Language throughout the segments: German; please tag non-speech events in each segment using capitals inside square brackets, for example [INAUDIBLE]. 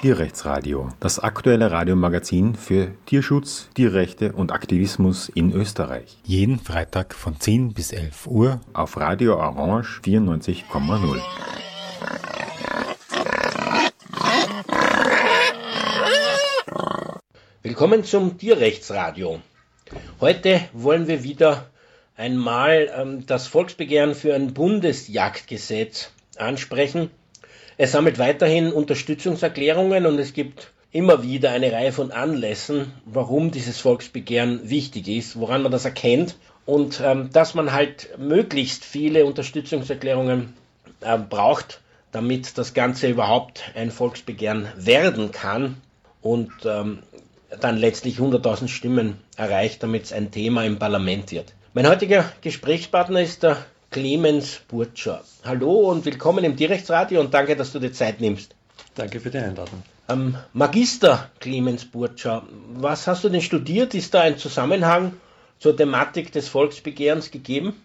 Tierrechtsradio, das aktuelle Radiomagazin für Tierschutz, Tierrechte und Aktivismus in Österreich. Jeden Freitag von 10 bis 11 Uhr auf Radio Orange 94,0. Willkommen zum Tierrechtsradio. Heute wollen wir wieder einmal ähm, das Volksbegehren für ein Bundesjagdgesetz ansprechen. Es sammelt weiterhin Unterstützungserklärungen und es gibt immer wieder eine Reihe von Anlässen, warum dieses Volksbegehren wichtig ist, woran man das erkennt und ähm, dass man halt möglichst viele Unterstützungserklärungen äh, braucht, damit das Ganze überhaupt ein Volksbegehren werden kann und ähm, dann letztlich 100.000 Stimmen erreicht, damit es ein Thema im Parlament wird. Mein heutiger Gesprächspartner ist der Clemens Burtscher. Hallo und willkommen im Tierrechtsradio und danke, dass du dir Zeit nimmst. Danke für die Einladung. Ähm, Magister Clemens Burtscher, was hast du denn studiert? Ist da ein Zusammenhang zur Thematik des Volksbegehrens gegeben?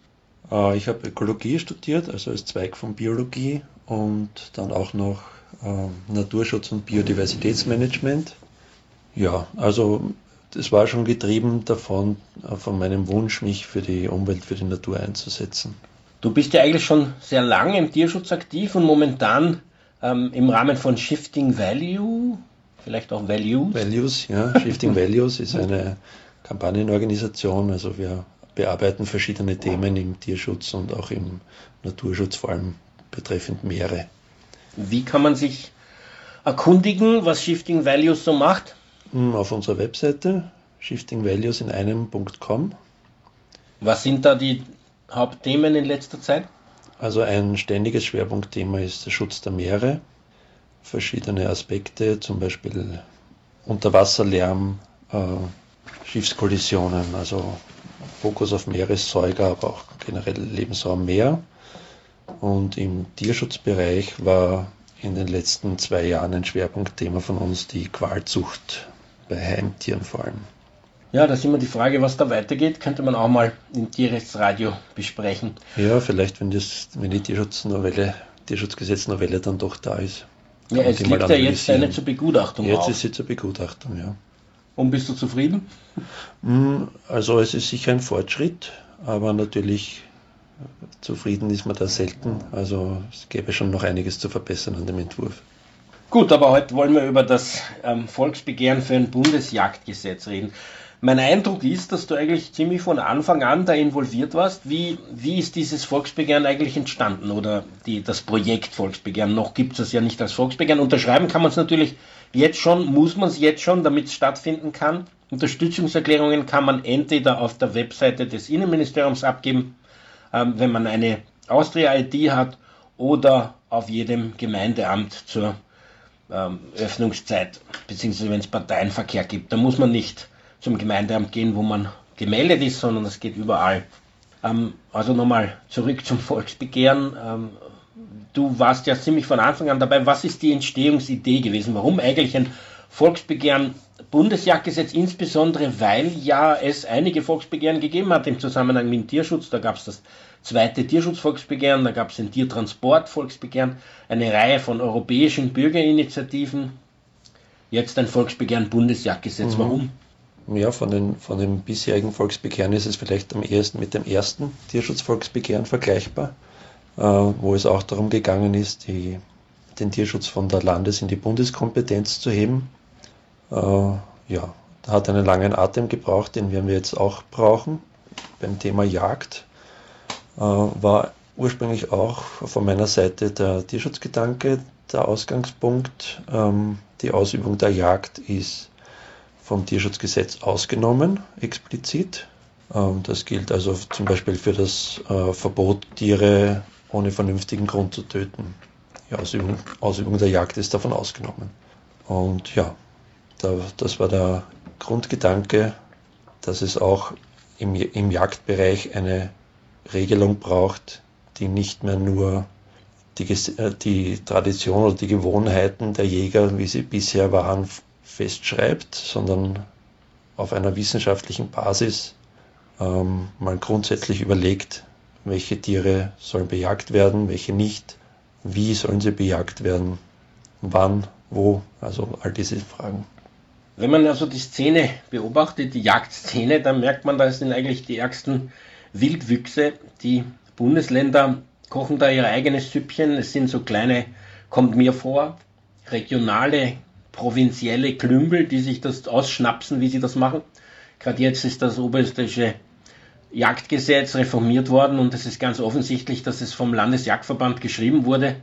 Äh, ich habe Ökologie studiert, also als Zweig von Biologie und dann auch noch äh, Naturschutz und Biodiversitätsmanagement. Ja, also das war schon getrieben davon, äh, von meinem Wunsch, mich für die Umwelt, für die Natur einzusetzen. Du bist ja eigentlich schon sehr lange im Tierschutz aktiv und momentan ähm, im Rahmen von Shifting Value, vielleicht auch Values. Values, ja. [LAUGHS] Shifting Values ist eine Kampagnenorganisation. Also wir bearbeiten verschiedene Themen im Tierschutz und auch im Naturschutz, vor allem betreffend Meere. Wie kann man sich erkundigen, was Shifting Values so macht? Hm, auf unserer Webseite shiftingvalues in einem.com. Was sind da die Hauptthemen in letzter Zeit? Also ein ständiges Schwerpunktthema ist der Schutz der Meere. Verschiedene Aspekte, zum Beispiel Unterwasserlärm, äh, Schiffskollisionen, also Fokus auf Meeressäuger, aber auch generell Lebensraum Meer. Und im Tierschutzbereich war in den letzten zwei Jahren ein Schwerpunktthema von uns die Qualzucht bei Heimtieren vor allem. Ja, da ist immer die Frage, was da weitergeht, könnte man auch mal im Tierrechtsradio besprechen. Ja, vielleicht, wenn, das, wenn die Tierschutznovelle, Tierschutzgesetznovelle dann doch da ist. Ja, es liegt ja jetzt eine zur Begutachtung Jetzt auf. ist sie zur Begutachtung, ja. Und bist du zufrieden? Hm, also es ist sicher ein Fortschritt, aber natürlich zufrieden ist man da selten. Also es gäbe schon noch einiges zu verbessern an dem Entwurf. Gut, aber heute wollen wir über das ähm, Volksbegehren für ein Bundesjagdgesetz reden. Mein Eindruck ist, dass du eigentlich ziemlich von Anfang an da involviert warst. Wie, wie ist dieses Volksbegehren eigentlich entstanden oder die, das Projekt Volksbegehren? Noch gibt es es ja nicht als Volksbegehren. Unterschreiben kann man es natürlich jetzt schon, muss man es jetzt schon, damit es stattfinden kann. Unterstützungserklärungen kann man entweder auf der Webseite des Innenministeriums abgeben, ähm, wenn man eine Austria-ID hat, oder auf jedem Gemeindeamt zur ähm, Öffnungszeit, beziehungsweise wenn es Parteienverkehr gibt. Da muss man nicht zum Gemeindeamt gehen, wo man gemeldet ist, sondern es geht überall. Ähm, also nochmal zurück zum Volksbegehren. Ähm, du warst ja ziemlich von Anfang an dabei. Was ist die Entstehungsidee gewesen? Warum eigentlich ein Volksbegehren Bundesjagdgesetz, insbesondere weil ja es einige Volksbegehren gegeben hat im Zusammenhang mit dem Tierschutz. Da gab es das zweite Tierschutzvolksbegehren, da gab es ein Tiertransportvolksbegehren, eine Reihe von europäischen Bürgerinitiativen. Jetzt ein Volksbegehren Bundesjagdgesetz. Mhm. Warum? Ja, von den, von den bisherigen Volksbegehren ist es vielleicht am ehesten mit dem ersten Tierschutzvolksbegehren vergleichbar, äh, wo es auch darum gegangen ist, die, den Tierschutz von der Landes- in die Bundeskompetenz zu heben. Äh, ja, hat einen langen Atem gebraucht, den werden wir jetzt auch brauchen. Beim Thema Jagd äh, war ursprünglich auch von meiner Seite der Tierschutzgedanke der Ausgangspunkt. Ähm, die Ausübung der Jagd ist vom Tierschutzgesetz ausgenommen, explizit. Ähm, das gilt also zum Beispiel für das äh, Verbot, Tiere ohne vernünftigen Grund zu töten. Die Ausübung, Ausübung der Jagd ist davon ausgenommen. Und ja, das war der Grundgedanke, dass es auch im, im Jagdbereich eine Regelung braucht, die nicht mehr nur die, äh, die Tradition oder die Gewohnheiten der Jäger, wie sie bisher waren, festschreibt, sondern auf einer wissenschaftlichen Basis ähm, mal grundsätzlich überlegt, welche Tiere sollen bejagt werden, welche nicht, wie sollen sie bejagt werden, wann wo, also all diese Fragen. Wenn man also die Szene beobachtet, die Jagdszene, dann merkt man, da sind eigentlich die ärgsten Wildwüchse. Die Bundesländer kochen da ihr eigenes Süppchen. Es sind so kleine, kommt mir vor, regionale, provinzielle Klüngel, die sich das ausschnapsen, wie sie das machen. Gerade jetzt ist das oberösterreichische Jagdgesetz reformiert worden und es ist ganz offensichtlich, dass es vom Landesjagdverband geschrieben wurde.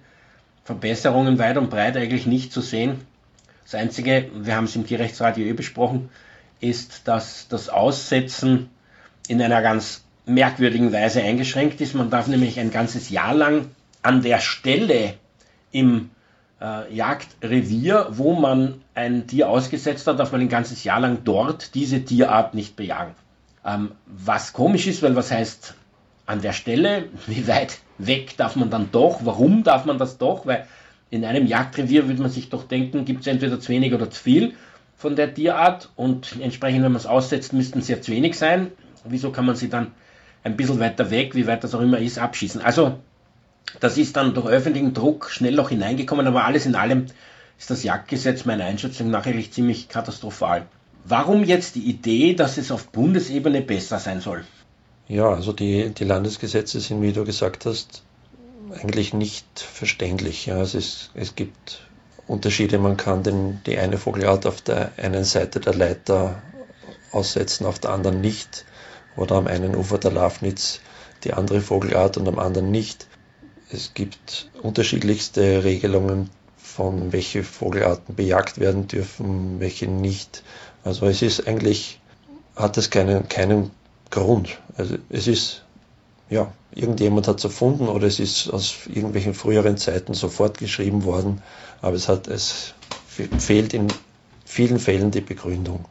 Verbesserungen weit und breit eigentlich nicht zu sehen. Das Einzige, wir haben es im Tierrechtsradio eh besprochen, ist, dass das Aussetzen in einer ganz merkwürdigen Weise eingeschränkt ist. Man darf nämlich ein ganzes Jahr lang an der Stelle im äh, Jagdrevier, wo man ein Tier ausgesetzt hat, darf man ein ganzes Jahr lang dort diese Tierart nicht bejagen. Ähm, was komisch ist, weil was heißt an der Stelle, [LAUGHS] wie weit weg darf man dann doch, warum darf man das doch, weil in einem Jagdrevier würde man sich doch denken, gibt es entweder zu wenig oder zu viel von der Tierart und entsprechend, wenn man es aussetzt, müssten es ja zu wenig sein. Wieso kann man sie dann ein bisschen weiter weg, wie weit das auch immer ist, abschießen? Also, das ist dann durch öffentlichen Druck schnell noch hineingekommen, aber alles in allem ist das Jagdgesetz meiner Einschätzung nach eigentlich ziemlich katastrophal. Warum jetzt die Idee, dass es auf Bundesebene besser sein soll? Ja, also die, die Landesgesetze sind, wie du gesagt hast, eigentlich nicht verständlich. Ja, es, ist, es gibt Unterschiede. Man kann den, die eine Vogelart auf der einen Seite der Leiter aussetzen, auf der anderen nicht. Oder am einen Ufer der Lafnitz die andere Vogelart und am anderen nicht. Es gibt unterschiedlichste Regelungen von welche Vogelarten bejagt werden dürfen, welche nicht. Also es ist eigentlich, hat es keinen, keinen Grund. Also es ist, ja, irgendjemand hat es erfunden oder es ist aus irgendwelchen früheren Zeiten sofort geschrieben worden, aber es hat, es fehlt in vielen Fällen die Begründung.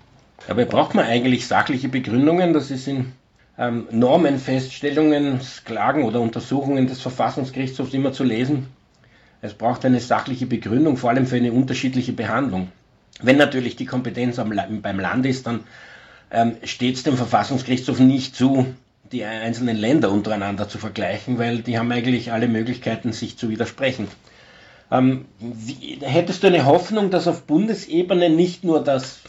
Aber braucht man eigentlich sachliche Begründungen? Das ist in ähm, Normenfeststellungen, Klagen oder Untersuchungen des Verfassungsgerichtshofs immer zu lesen. Es braucht eine sachliche Begründung, vor allem für eine unterschiedliche Behandlung. Wenn natürlich die Kompetenz beim Land ist, dann ähm, steht es dem Verfassungsgerichtshof nicht zu, die einzelnen Länder untereinander zu vergleichen, weil die haben eigentlich alle Möglichkeiten, sich zu widersprechen. Ähm, wie, hättest du eine Hoffnung, dass auf Bundesebene nicht nur das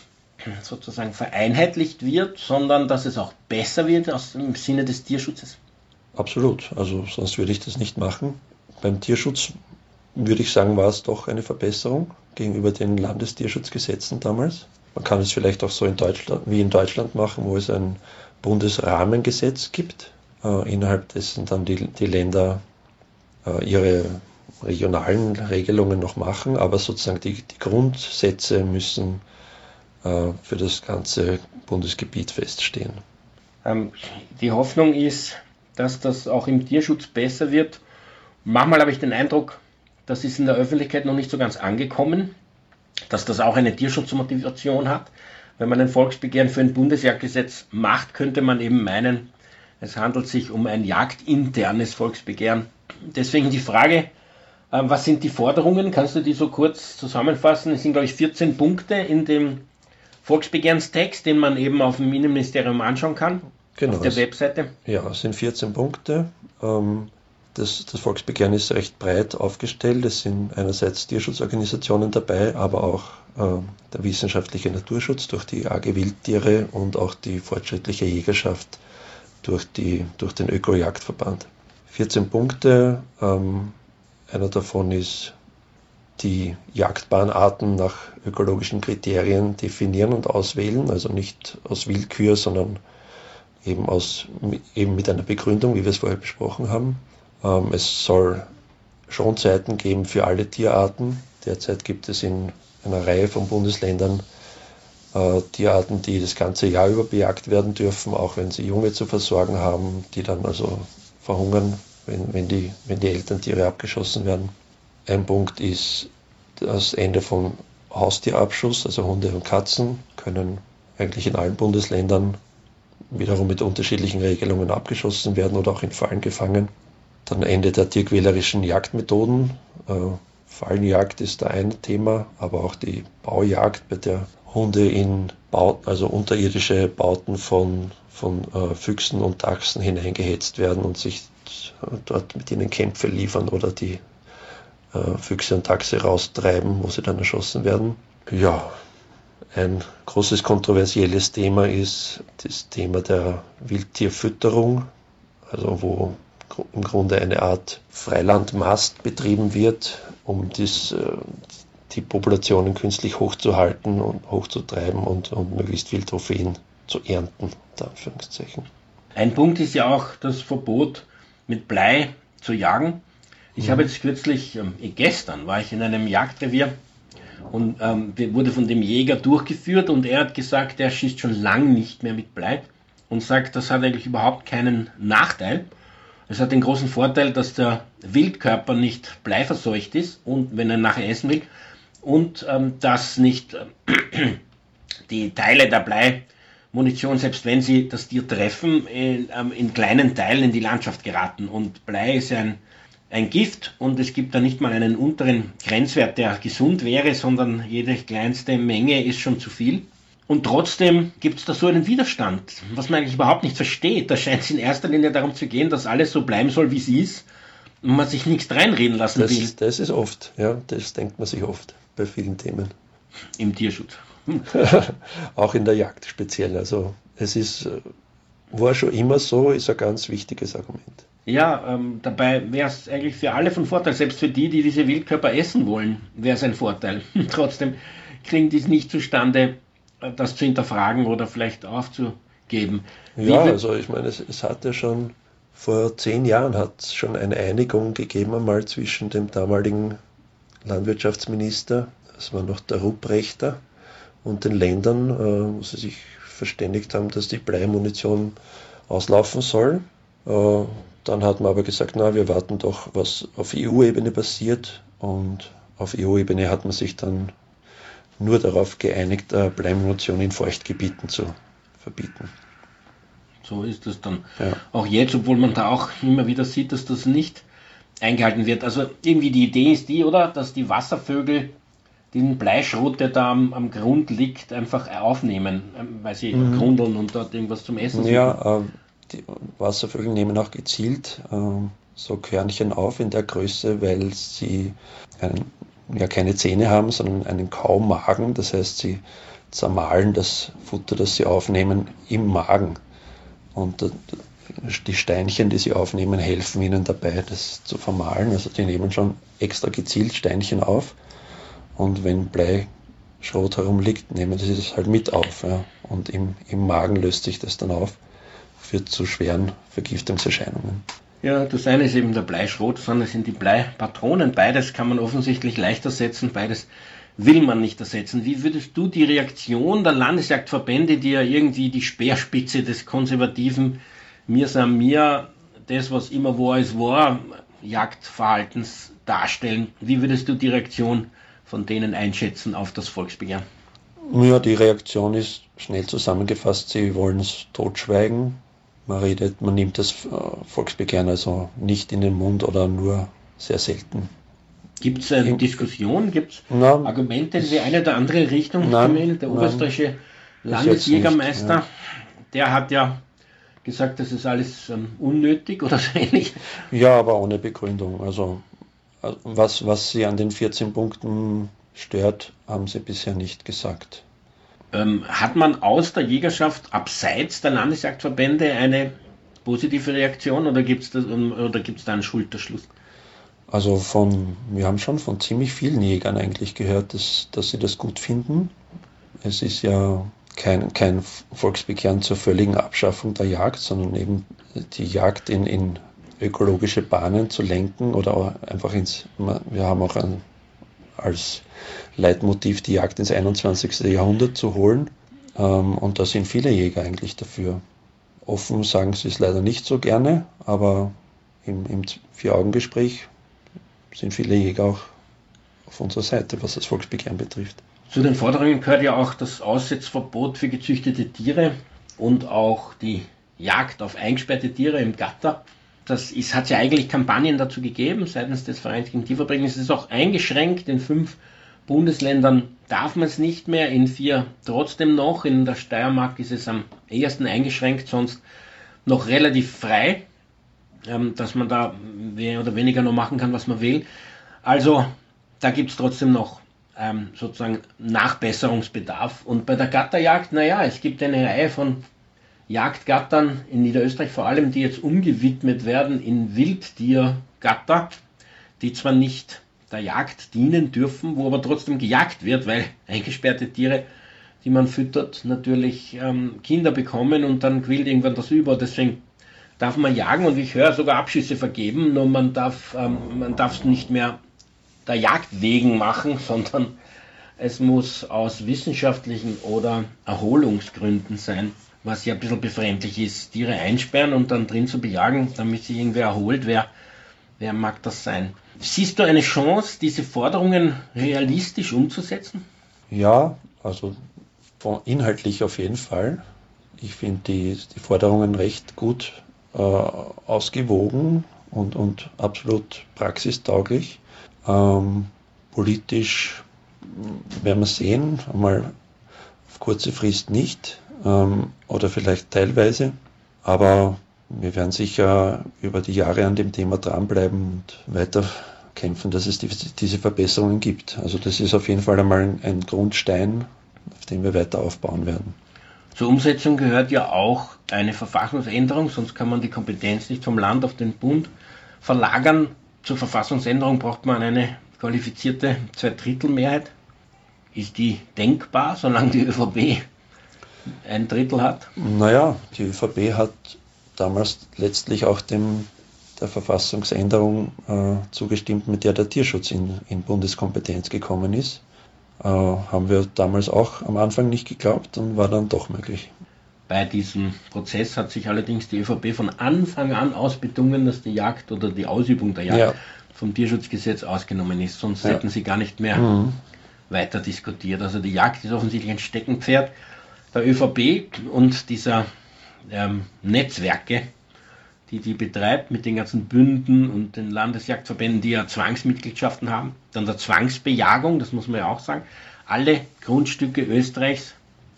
sozusagen vereinheitlicht wird, sondern dass es auch besser wird aus, im Sinne des Tierschutzes? Absolut, also sonst würde ich das nicht machen. Beim Tierschutz würde ich sagen, war es doch eine Verbesserung gegenüber den Landestierschutzgesetzen damals. Man kann es vielleicht auch so in Deutschland, wie in Deutschland machen, wo es ein Bundesrahmengesetz gibt, äh, innerhalb dessen dann die, die Länder äh, ihre regionalen Regelungen noch machen, aber sozusagen die, die Grundsätze müssen für das ganze Bundesgebiet feststehen. Ähm, die Hoffnung ist, dass das auch im Tierschutz besser wird. Manchmal habe ich den Eindruck, das ist in der Öffentlichkeit noch nicht so ganz angekommen, dass das auch eine Tierschutzmotivation hat. Wenn man ein Volksbegehren für ein Bundesjagdgesetz macht, könnte man eben meinen, es handelt sich um ein jagdinternes Volksbegehren. Deswegen die Frage, äh, was sind die Forderungen? Kannst du die so kurz zusammenfassen? Es sind, glaube ich, 14 Punkte in dem Volksbegehrenstext, den man eben auf dem Innenministerium anschauen kann, genau, auf der Webseite. Ja, es sind 14 Punkte. Ähm, das, das Volksbegehren ist recht breit aufgestellt. Es sind einerseits Tierschutzorganisationen dabei, aber auch äh, der wissenschaftliche Naturschutz durch die AG Wildtiere und auch die fortschrittliche Jägerschaft durch, die, durch den Öko-Jagdverband. 14 Punkte. Ähm, einer davon ist die Jagdbahnarten nach ökologischen Kriterien definieren und auswählen, also nicht aus Willkür, sondern eben, aus, eben mit einer Begründung, wie wir es vorher besprochen haben. Ähm, es soll Schonzeiten geben für alle Tierarten. Derzeit gibt es in einer Reihe von Bundesländern äh, Tierarten, die das ganze Jahr über bejagt werden dürfen, auch wenn sie Junge zu versorgen haben, die dann also verhungern, wenn, wenn, die, wenn die Elterntiere abgeschossen werden. Ein Punkt ist das Ende vom Haustierabschuss, also Hunde und Katzen können eigentlich in allen Bundesländern wiederum mit unterschiedlichen Regelungen abgeschossen werden oder auch in Fallen gefangen. Dann Ende der tierquälerischen Jagdmethoden. Äh, Fallenjagd ist da ein Thema, aber auch die Baujagd, bei der Hunde in Bauten, also unterirdische Bauten von, von äh, Füchsen und Dachsen hineingehetzt werden und sich dort mit ihnen Kämpfe liefern oder die äh, Füchse und Taxe raustreiben, wo sie dann erschossen werden. Ja, ein großes kontroversielles Thema ist das Thema der Wildtierfütterung, also wo im Grunde eine Art Freilandmast betrieben wird, um dies, äh, die Populationen künstlich hochzuhalten und hochzutreiben und, und möglichst viel Trophäen zu ernten, Anführungszeichen. Ein Punkt ist ja auch das Verbot, mit Blei zu jagen. Ich mhm. habe jetzt kürzlich, ähm, gestern war ich in einem Jagdrevier und ähm, wurde von dem Jäger durchgeführt und er hat gesagt, er schießt schon lang nicht mehr mit Blei und sagt, das hat eigentlich überhaupt keinen Nachteil. Es hat den großen Vorteil, dass der Wildkörper nicht bleiverseucht ist und wenn er nachher essen will und ähm, dass nicht äh, [CLEARS THROAT] die Teile der Bleimunition, selbst wenn sie das Tier treffen, in, ähm, in, kleinen Teilen in die Landschaft geraten. Und Blei ist ein, ein Gift und es gibt da nicht mal einen unteren Grenzwert, der gesund wäre, sondern jede kleinste Menge ist schon zu viel. Und trotzdem gibt es da so einen Widerstand, was man eigentlich überhaupt nicht versteht. Da scheint es in erster Linie darum zu gehen, dass alles so bleiben soll, wie es ist und man sich nichts reinreden lassen das, will. Das ist oft, ja, das denkt man sich oft bei vielen Themen. Im Tierschutz. Hm. [LAUGHS] Auch in der Jagd speziell. Also es ist, äh, war schon immer so, ist ein ganz wichtiges Argument. Ja, ähm, dabei wäre es eigentlich für alle von Vorteil, selbst für die, die diese Wildkörper essen wollen, wäre es ein Vorteil. [LAUGHS] Trotzdem kriegen die es nicht zustande, das zu hinterfragen oder vielleicht aufzugeben. Wie ja, also ich meine, es, es hat ja schon vor zehn Jahren hat es schon eine Einigung gegeben einmal zwischen dem damaligen Landwirtschaftsminister, das war noch der Rupprechter, und den Ländern, äh, wo sie sich verständigt haben, dass die Bleimunition auslaufen soll. Äh, dann hat man aber gesagt, na, wir warten doch, was auf EU-Ebene passiert. Und auf EU-Ebene hat man sich dann nur darauf geeinigt, Bleimunition in Feuchtgebieten zu verbieten. So ist es dann. Ja. Auch jetzt, obwohl man da auch immer wieder sieht, dass das nicht eingehalten wird. Also irgendwie die Idee ist die, oder? Dass die Wasservögel den Bleischrot, der da am, am Grund liegt, einfach aufnehmen, ähm, weil sie mhm. grundeln und dort irgendwas zum Essen suchen. Ja, äh, die Wasservögel nehmen auch gezielt äh, so Körnchen auf in der Größe, weil sie einen ja keine Zähne haben, sondern einen Kaumagen. Das heißt, sie zermahlen das Futter, das sie aufnehmen, im Magen. Und die Steinchen, die sie aufnehmen, helfen ihnen dabei, das zu vermahlen. Also die nehmen schon extra gezielt Steinchen auf. Und wenn Bleischrot herumliegt, nehmen sie das halt mit auf. Ja. Und im, im Magen löst sich das dann auf, führt zu schweren Vergiftungserscheinungen. Ja, das eine ist eben der Bleischrot, sondern sind die Bleipatronen. Beides kann man offensichtlich leicht ersetzen, beides will man nicht ersetzen. Wie würdest du die Reaktion der Landesjagdverbände, die ja irgendwie die Speerspitze des konservativen Mir sam mir, das was immer war es war, Jagdverhaltens darstellen, wie würdest du die Reaktion von denen einschätzen auf das Volksbegehren? Ja, die Reaktion ist schnell zusammengefasst, sie wollen es totschweigen, man redet, man nimmt das äh, Volksbegehren also nicht in den Mund oder nur sehr selten. Gibt es eine Diskussion? Gibt es Argumente in die eine oder andere Richtung? Nein, der oberösterreichische Landesjägermeister, ja. der hat ja gesagt, das ist alles ähm, unnötig oder [LAUGHS] so ähnlich. Ja, aber ohne Begründung. Also was, was sie an den 14 Punkten stört, haben sie bisher nicht gesagt. Ähm, hat man aus der Jägerschaft abseits der Landesjagdverbände eine positive Reaktion oder gibt es ähm, da einen Schulterschluss? Also von, wir haben schon von ziemlich vielen Jägern eigentlich gehört, dass, dass sie das gut finden. Es ist ja kein, kein Volksbegehren zur völligen Abschaffung der Jagd, sondern eben die Jagd in, in ökologische Bahnen zu lenken oder einfach ins, wir haben auch ein, als Leitmotiv, die Jagd ins 21. Jahrhundert zu holen. Ähm, und da sind viele Jäger eigentlich dafür. Offen sagen sie es leider nicht so gerne, aber im, im Vier-Augen-Gespräch sind viele Jäger auch auf unserer Seite, was das Volksbegehren betrifft. Zu den Forderungen gehört ja auch das Aussetzverbot für gezüchtete Tiere und auch die Jagd auf eingesperrte Tiere im Gatter. Das ist, hat ja eigentlich Kampagnen dazu gegeben seitens des Vereins gegen. Es ist auch eingeschränkt in fünf Bundesländern darf man es nicht mehr, in vier trotzdem noch. In der Steiermark ist es am ehesten eingeschränkt, sonst noch relativ frei, ähm, dass man da mehr oder weniger noch machen kann, was man will. Also da gibt es trotzdem noch ähm, sozusagen Nachbesserungsbedarf. Und bei der Gatterjagd, naja, es gibt eine Reihe von Jagdgattern in Niederösterreich vor allem, die jetzt umgewidmet werden in Wildtiergatter, die zwar nicht der Jagd dienen dürfen, wo aber trotzdem gejagt wird, weil [LAUGHS] eingesperrte Tiere, die man füttert, natürlich ähm, Kinder bekommen und dann quillt irgendwann das über. Deswegen darf man jagen und ich höre sogar Abschüsse vergeben, nur man darf ähm, es nicht mehr der Jagd wegen machen, [LAUGHS] sondern es muss aus wissenschaftlichen oder Erholungsgründen sein, was ja ein bisschen befremdlich ist. Tiere einsperren und dann drin zu bejagen, damit sich irgendwer erholt, wer, wer mag das sein? Siehst du eine Chance, diese Forderungen realistisch umzusetzen? Ja, also inhaltlich auf jeden Fall. Ich finde die, die Forderungen recht gut äh, ausgewogen und, und absolut praxistauglich. Ähm, politisch werden wir sehen, einmal auf kurze Frist nicht ähm, oder vielleicht teilweise, aber wir werden sicher über die Jahre an dem Thema dranbleiben und weiter kämpfen, dass es die, diese Verbesserungen gibt. Also das ist auf jeden Fall einmal ein, ein Grundstein, auf dem wir weiter aufbauen werden. Zur Umsetzung gehört ja auch eine Verfassungsänderung, sonst kann man die Kompetenz nicht vom Land auf den Bund verlagern. Zur Verfassungsänderung braucht man eine qualifizierte Zweidrittelmehrheit. Ist die denkbar, solange die ÖVP ein Drittel hat? Naja, die ÖVP hat damals letztlich auch dem, der Verfassungsänderung äh, zugestimmt, mit der der Tierschutz in, in Bundeskompetenz gekommen ist. Äh, haben wir damals auch am Anfang nicht geglaubt und war dann doch möglich. Bei diesem Prozess hat sich allerdings die ÖVP von Anfang an ausbedungen, dass die Jagd oder die Ausübung der Jagd ja. vom Tierschutzgesetz ausgenommen ist. Sonst ja. hätten sie gar nicht mehr mhm. weiter diskutiert. Also die Jagd ist offensichtlich ein Steckenpferd der ÖVP und dieser ähm, Netzwerke, die die betreibt mit den ganzen Bünden und den Landesjagdverbänden, die ja Zwangsmitgliedschaften haben. Dann der Zwangsbejagung, das muss man ja auch sagen. Alle Grundstücke Österreichs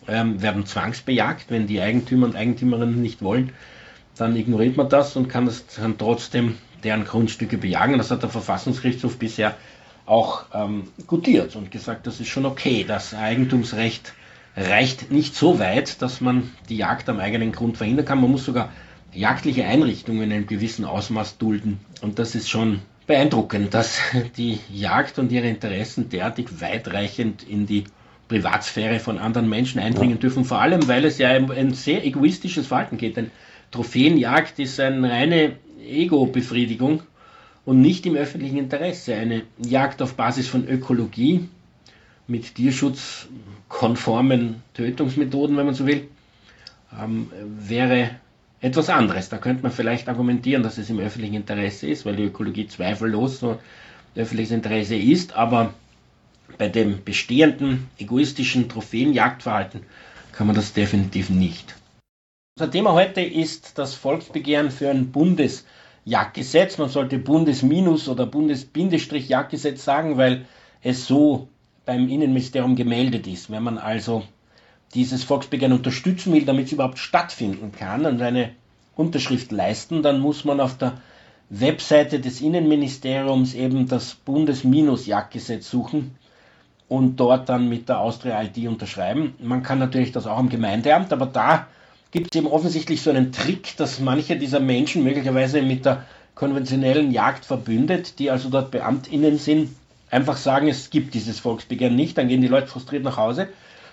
ähm, werden zwangsbejagt, wenn die Eigentümer und Eigentümerinnen nicht wollen, dann ignoriert man das und kann das dann trotzdem deren Grundstücke bejagen. Das hat der Verfassungsgerichtshof bisher auch ähm, gutiert und gesagt, das ist schon okay. Das Eigentumsrecht reicht nicht so weit, dass man die Jagd am eigenen Grund verhindern kann. Man muss sogar jagdliche Einrichtungen in einem gewissen Ausmaß dulden. Und das ist schon beeindruckend, dass [LAUGHS] die Jagd und ihre Interessen derartig weitreichend in die Privatsphäre von anderen Menschen eindringen dürfen, vor allem weil es ja ein, ein sehr egoistisches Verhalten geht. Denn Trophäenjagd ist eine reine Ego-Befriedigung und nicht im öffentlichen Interesse. Eine Jagd auf Basis von Ökologie mit tierschutzkonformen Tötungsmethoden, wenn man so will, ähm, wäre etwas anderes. Da könnte man vielleicht argumentieren, dass es im öffentlichen Interesse ist, weil die Ökologie zweifellos so öffentliches Interesse ist, aber bei dem bestehenden egoistischen Trophäenjagdverhalten kann man das definitiv nicht. Unser Thema heute ist das Volksbegehren für ein Bundesjagdgesetz. Man sollte Bundesminus oder Bundes-Jagdgesetz sagen, weil es so beim Innenministerium gemeldet ist. Wenn man also dieses Volksbegehren unterstützen will, damit es überhaupt stattfinden kann und eine Unterschrift leisten, dann muss man auf der Webseite des Innenministeriums eben das Bundes-Jagdgesetz suchen und dort dann mit der Austria ID unterschreiben. Man kann natürlich das auch am Gemeindeamt, aber da gibt es eben offensichtlich so einen Trick, dass manche dieser Menschen möglicherweise mit der konventionellen Jagd verbündet, die also dort BeamtInnen sind, einfach sagen, es gibt dieses Volksbegehren nicht, dann gehen die Leute frustriert nach Hause.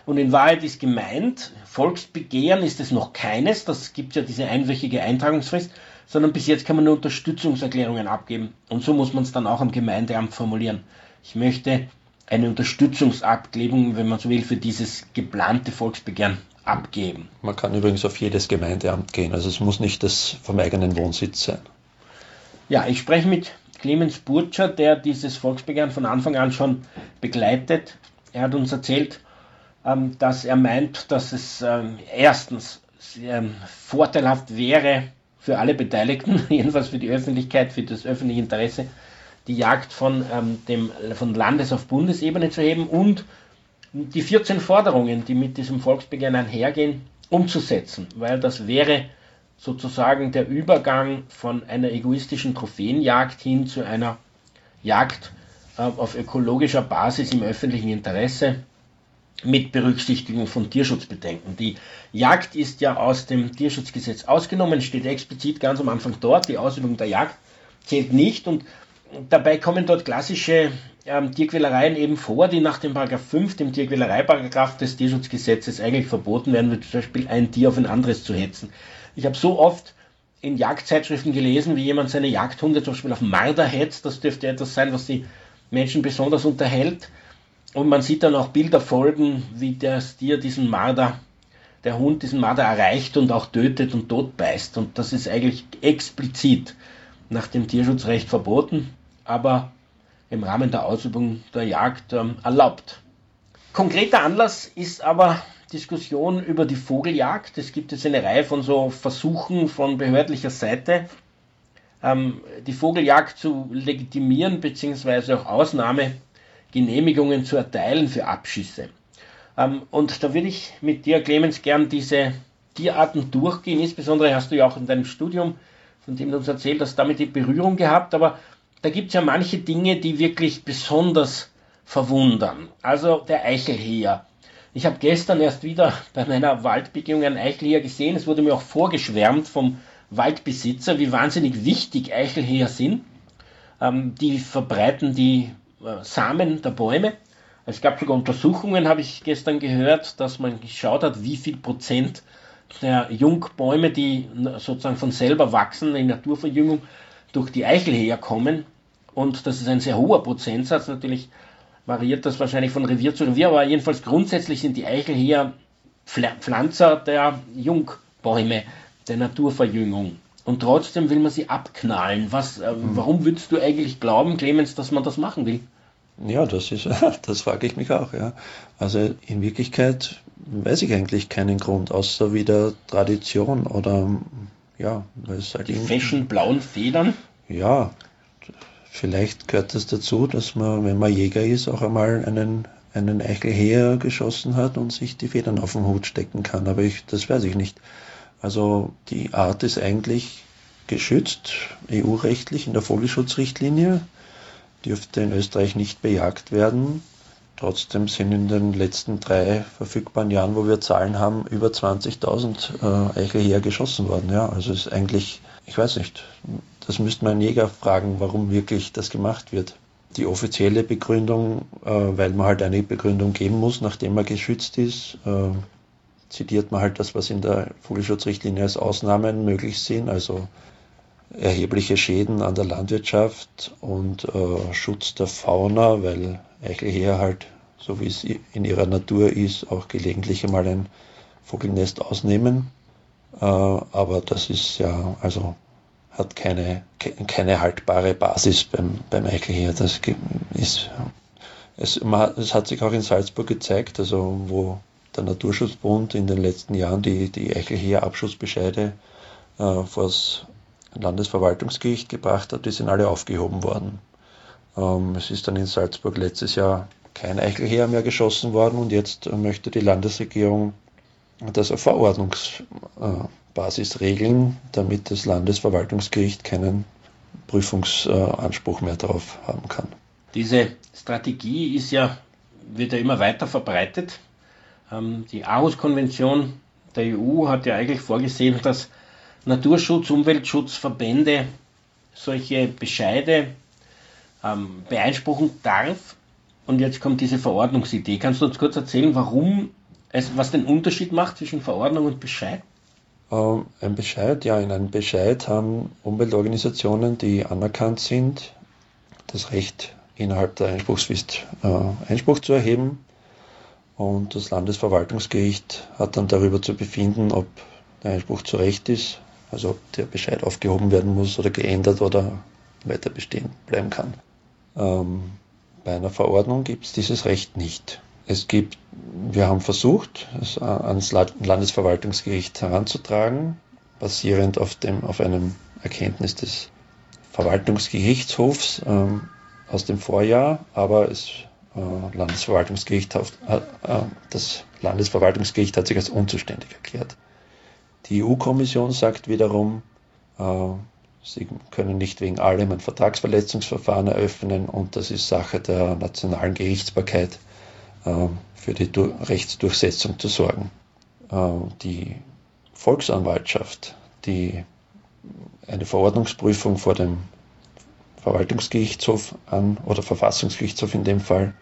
Und in Wahrheit ist gemeint, Volksbegehren ist es noch keines, das gibt ja diese einwöchige Eintragungsfrist, sondern bis jetzt kann man nur Unterstützungserklärungen abgeben. Und so muss man es dann auch am Gemeindeamt formulieren. Ich möchte eine Unterstützungsabklebung, wenn man so will, für dieses geplante Volksbegehren abgeben. Man kann übrigens auf jedes Gemeindeamt gehen, also es muss nicht das vom eigenen Wohnsitz sein. Ja, ich spreche mit Clemens Burtscher, der dieses Volksbegehren von Anfang an schon begleitet. Er hat uns erzählt, ähm, dass er meint, dass es ähm, erstens ähm, vorteilhaft wäre für alle Beteiligten, [LAUGHS] jedenfalls für die Öffentlichkeit, für das öffentliche Interesse, die Jagd von, ähm, dem, von Landes- auf Bundesebene zu heben und die 14 Forderungen, die mit diesem Volksbegehren einhergehen, umzusetzen, weil das wäre sozusagen der Übergang von einer egoistischen Trophäenjagd hin zu einer Jagd äh, auf ökologischer Basis im öffentlichen Interesse mit Berücksichtigung von Tierschutzbedenken. Die Jagd ist ja aus dem Tierschutzgesetz ausgenommen, steht explizit ganz am Anfang dort. Die Ausübung der Jagd zählt nicht und dabei kommen dort klassische ähm, Tierquälereien eben vor, die nach dem Paragraph 5, dem Tierquälereiparagraph des Tierschutzgesetzes eigentlich verboten werden, wie zum Beispiel ein Tier auf ein anderes zu hetzen. Ich habe so oft in Jagdzeitschriften gelesen, wie jemand seine Jagdhunde zum Beispiel auf Marder hetzt. Das dürfte etwas sein, was die Menschen besonders unterhält. Und man sieht dann auch Bilder folgen, wie das Tier diesen Marder, der Hund diesen Marder erreicht und auch tötet und totbeißt. Und das ist eigentlich explizit nach dem Tierschutzrecht verboten, aber im Rahmen der Ausübung der Jagd ähm, erlaubt. Konkreter Anlass ist aber Diskussion über die Vogeljagd. Es gibt jetzt eine Reihe von so Versuchen von behördlicher Seite, ähm, die Vogeljagd zu legitimieren bzw. auch Ausnahme Genehmigungen zu erteilen für Abschüsse. Ähm, und da würde ich mit dir, Clemens, gern diese Tierarten durchgehen. Insbesondere hast du ja auch in deinem Studium, von dem du uns erzählt hast, damit die Berührung gehabt. Aber da gibt es ja manche Dinge, die wirklich besonders verwundern. Also der Eichelheer. Ich habe gestern erst wieder [LAUGHS] bei meiner Waldbegehung einen Eichelheer gesehen. Es wurde mir auch vorgeschwärmt vom Waldbesitzer, wie wahnsinnig wichtig Eichelheer sind. Ähm, die verbreiten die Samen der Bäume. Es gab sogar Untersuchungen, habe ich gestern gehört, dass man geschaut hat, wie viel Prozent der Jungbäume, die sozusagen von selber wachsen, in Naturverjüngung, durch die Eichel herkommen. Und das ist ein sehr hoher Prozentsatz. Natürlich variiert das wahrscheinlich von Revier zu Revier, aber jedenfalls grundsätzlich sind die Eichelheer Pflanzer der Jungbäume, der Naturverjüngung. Und trotzdem will man sie abknallen. Was, äh, mhm. Warum würdest du eigentlich glauben, Clemens, dass man das machen will? Ja, das ist, [LAUGHS] das frage ich mich auch, ja. Also in Wirklichkeit weiß ich eigentlich keinen Grund, außer wieder Tradition oder ja, weil es halt Die feschen blauen Federn? Ja, vielleicht gehört das dazu, dass man, wenn man Jäger ist, auch einmal einen, einen Eichelheer geschossen hat und sich die Federn auf den Hut stecken kann. Aber ich, das weiß ich nicht. Also die Art ist eigentlich geschützt, EU-rechtlich in der Vogelschutzrichtlinie, dürfte in Österreich nicht bejagt werden. Trotzdem sind in den letzten drei verfügbaren Jahren, wo wir Zahlen haben, über 20.000 äh, Eichelheer geschossen worden. Ja, also ist eigentlich, ich weiß nicht, das müsste man Jäger fragen, warum wirklich das gemacht wird. Die offizielle Begründung, äh, weil man halt eine Begründung geben muss, nachdem man geschützt ist, äh, zitiert man halt das, was in der Vogelschutzrichtlinie als Ausnahmen möglich sind, also erhebliche Schäden an der Landwirtschaft und äh, Schutz der Fauna, weil Eichelheer halt, so wie es in ihrer Natur ist, auch gelegentlich einmal ein Vogelnest ausnehmen. Äh, aber das ist ja, also hat keine, keine haltbare Basis beim, beim Eichelheer. Das ist, es, man, es hat sich auch in Salzburg gezeigt, also wo der Naturschutzbund in den letzten Jahren die, die Eichelheer-Abschussbescheide äh, vor das Landesverwaltungsgericht gebracht hat, die sind alle aufgehoben worden. Ähm, es ist dann in Salzburg letztes Jahr kein Eichelheer mehr geschossen worden und jetzt möchte die Landesregierung das auf Verordnungsbasis regeln, damit das Landesverwaltungsgericht keinen Prüfungsanspruch mehr darauf haben kann. Diese Strategie ist ja, wird ja immer weiter verbreitet. Ähm, die Aarhus-Konvention der EU hat ja eigentlich vorgesehen, dass Naturschutz, Umweltschutzverbände solche Bescheide ähm, beeinspruchen darf. Und jetzt kommt diese Verordnungsidee. Kannst du uns kurz erzählen, warum es, was den Unterschied macht zwischen Verordnung und Bescheid? Ähm, ein Bescheid, ja, in einem Bescheid haben Umweltorganisationen, die anerkannt sind, das Recht innerhalb der Einspruchsfrist äh, Einspruch zu erheben und das Landesverwaltungsgericht hat dann darüber zu befinden, ob der Einspruch zu Recht ist, also ob der Bescheid aufgehoben werden muss oder geändert oder weiter bestehen bleiben kann. Ähm, bei einer Verordnung gibt es dieses Recht nicht. Es gibt, wir haben versucht, es ans Landesverwaltungsgericht heranzutragen, basierend auf, dem, auf einem Erkenntnis des Verwaltungsgerichtshofs ähm, aus dem Vorjahr, aber es Landesverwaltungsgericht, äh, das Landesverwaltungsgericht hat sich als unzuständig erklärt. Die EU-Kommission sagt wiederum, äh, Sie können nicht wegen allem ein Vertragsverletzungsverfahren eröffnen und das ist Sache der nationalen Gerichtsbarkeit, äh, für die Rechtsdurchsetzung zu sorgen. Äh, die Volksanwaltschaft, die eine Verordnungsprüfung vor dem Verwaltungsgerichtshof an oder Verfassungsgerichtshof in dem Fall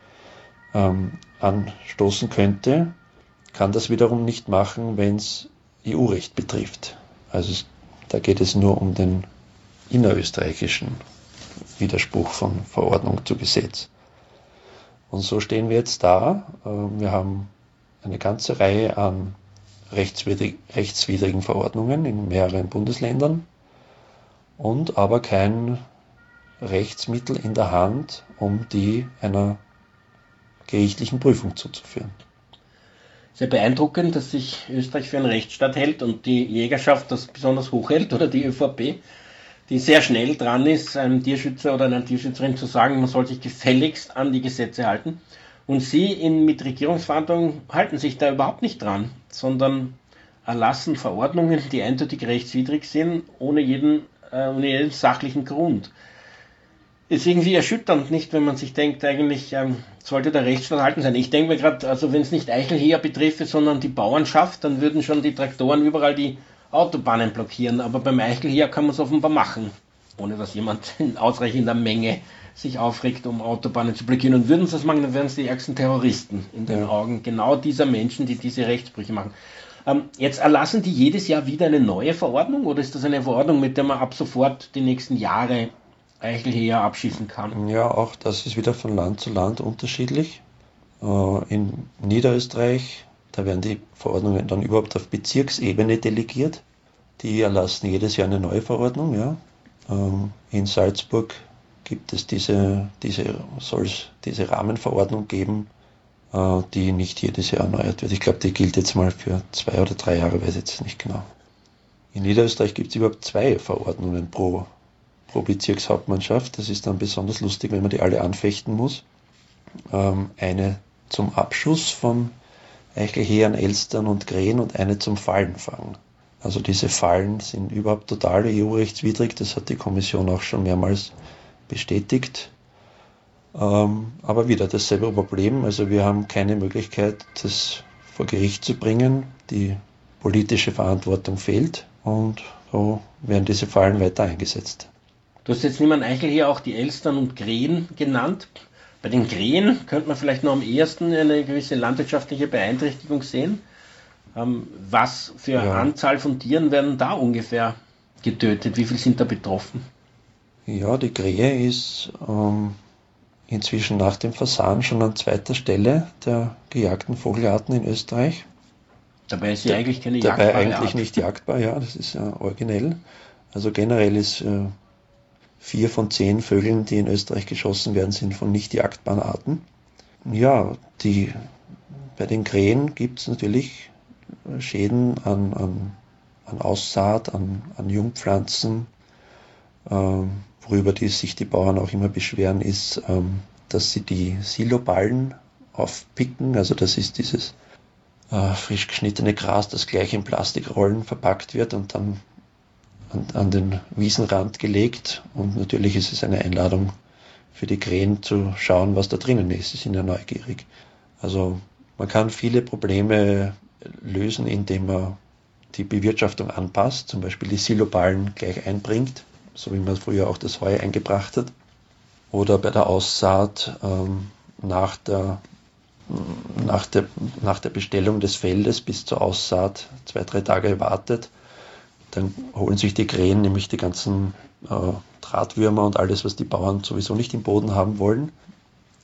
ähm, anstoßen könnte, kann das wiederum nicht machen, wenn es EU-Recht betrifft. Also da geht es nur um den innerösterreichischen Widerspruch von Verordnung zu Gesetz. Und so stehen wir jetzt da. Ähm, wir haben eine ganze Reihe an rechtswidrigen Verordnungen in mehreren Bundesländern und aber kein Rechtsmittel in der Hand, um die einer gerichtlichen Prüfung zuzuführen. Sehr beeindruckend, dass sich Österreich für einen Rechtsstaat hält und die Jägerschaft das besonders hoch hält oder die ÖVP, die sehr schnell dran ist, einem Tierschützer oder einer Tierschützerin zu sagen, man soll sich gefälligst an die Gesetze halten. Und sie in, mit Regierungsverhandlungen halten sich da überhaupt nicht dran, sondern erlassen Verordnungen, die eindeutig rechtswidrig sind, ohne jeden, äh, ohne jeden sachlichen Grund ist irgendwie erschütternd, nicht, wenn man sich denkt, eigentlich ähm, sollte der Rechtsstaat halten sein. Ich denke mir gerade, also wenn es nicht Eichelheer betrifft, sondern die Bauernschaft, dann würden schon die Traktoren überall die Autobahnen blockieren. Aber beim Eichelheer kann man es offenbar machen, ohne dass jemand [LAUGHS] in ausreichender Menge sich aufregt, um Autobahnen zu blockieren. Und würden sie das machen, dann wären es die ärgsten Terroristen in den ja. Augen genau dieser Menschen, die diese Rechtsbrüche machen. Ähm, jetzt erlassen die jedes Jahr wieder eine neue Verordnung oder ist das eine Verordnung, mit der man ab sofort die nächsten Jahre Eichelheer abschießen kann. Ja, auch das ist wieder von Land zu Land unterschiedlich. Äh, in Niederösterreich, da werden die Verordnungen dann überhaupt auf Bezirksebene delegiert. Die erlassen jedes Jahr eine neue Verordnung. Ja. Ähm, in Salzburg gibt es diese, diese, soll es diese Rahmenverordnung geben, äh, die nicht jedes Jahr erneuert wird. Ich glaube, die gilt jetzt mal für zwei oder drei Jahre, weiß jetzt nicht genau. In Niederösterreich gibt es überhaupt zwei Verordnungen pro pro Bezirkshauptmannschaft. Das ist dann besonders lustig, wenn man die alle anfechten muss. Ähm, eine zum Abschuss von Eichelheeren, Elstern und Krähen und eine zum Fallenfangen. Also diese Fallen sind überhaupt total EU-rechtswidrig, das hat die Kommission auch schon mehrmals bestätigt. Ähm, aber wieder dasselbe Problem, also wir haben keine Möglichkeit, das vor Gericht zu bringen. Die politische Verantwortung fehlt und so werden diese Fallen weiter eingesetzt. Du hast jetzt niemand Eichel hier auch die Elstern und Krähen genannt. Bei den Krähen könnte man vielleicht noch am ehesten eine gewisse landwirtschaftliche Beeinträchtigung sehen. Ähm, was für ja. Anzahl von Tieren werden da ungefähr getötet? Wie viel sind da betroffen? Ja, die Krähe ist ähm, inzwischen nach dem Fasan schon an zweiter Stelle der gejagten Vogelarten in Österreich. Dabei ist sie da, eigentlich keine jagdbare Dabei eigentlich Art. nicht jagdbar, ja, das ist ja originell. Also generell ist äh, Vier von zehn Vögeln, die in Österreich geschossen werden, sind von nicht jagdbaren Arten. Ja, die, bei den Krähen gibt es natürlich Schäden an, an, an Aussaat, an, an Jungpflanzen. Ähm, worüber die, sich die Bauern auch immer beschweren, ist, ähm, dass sie die Siloballen aufpicken. Also das ist dieses äh, frisch geschnittene Gras, das gleich in Plastikrollen verpackt wird und dann an, an den Wiesenrand gelegt und natürlich ist es eine Einladung für die Krähen zu schauen, was da drinnen ist. Sie sind ja neugierig. Also man kann viele Probleme lösen, indem man die Bewirtschaftung anpasst, zum Beispiel die Siloballen gleich einbringt, so wie man früher auch das Heu eingebracht hat. Oder bei der Aussaat ähm, nach, der, nach, der, nach der Bestellung des Feldes bis zur Aussaat zwei, drei Tage wartet dann holen sich die Krähen nämlich die ganzen äh, Drahtwürmer und alles, was die Bauern sowieso nicht im Boden haben wollen.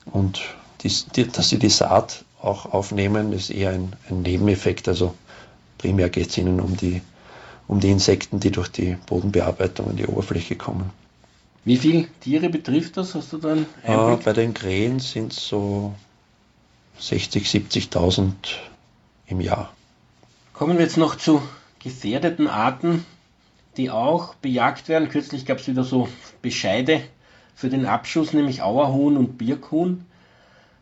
Und die, die, dass sie die Saat auch aufnehmen, ist eher ein, ein Nebeneffekt. Also primär geht es ihnen um die, um die Insekten, die durch die Bodenbearbeitung an die Oberfläche kommen. Wie viele Tiere betrifft das? Hast du dann äh, Bei den Krähen sind es so 60, 70.000 im Jahr. Kommen wir jetzt noch zu gefährdeten Arten, die auch bejagt werden. Kürzlich gab es wieder so Bescheide für den Abschuss, nämlich Auerhuhn und Birkhuhn.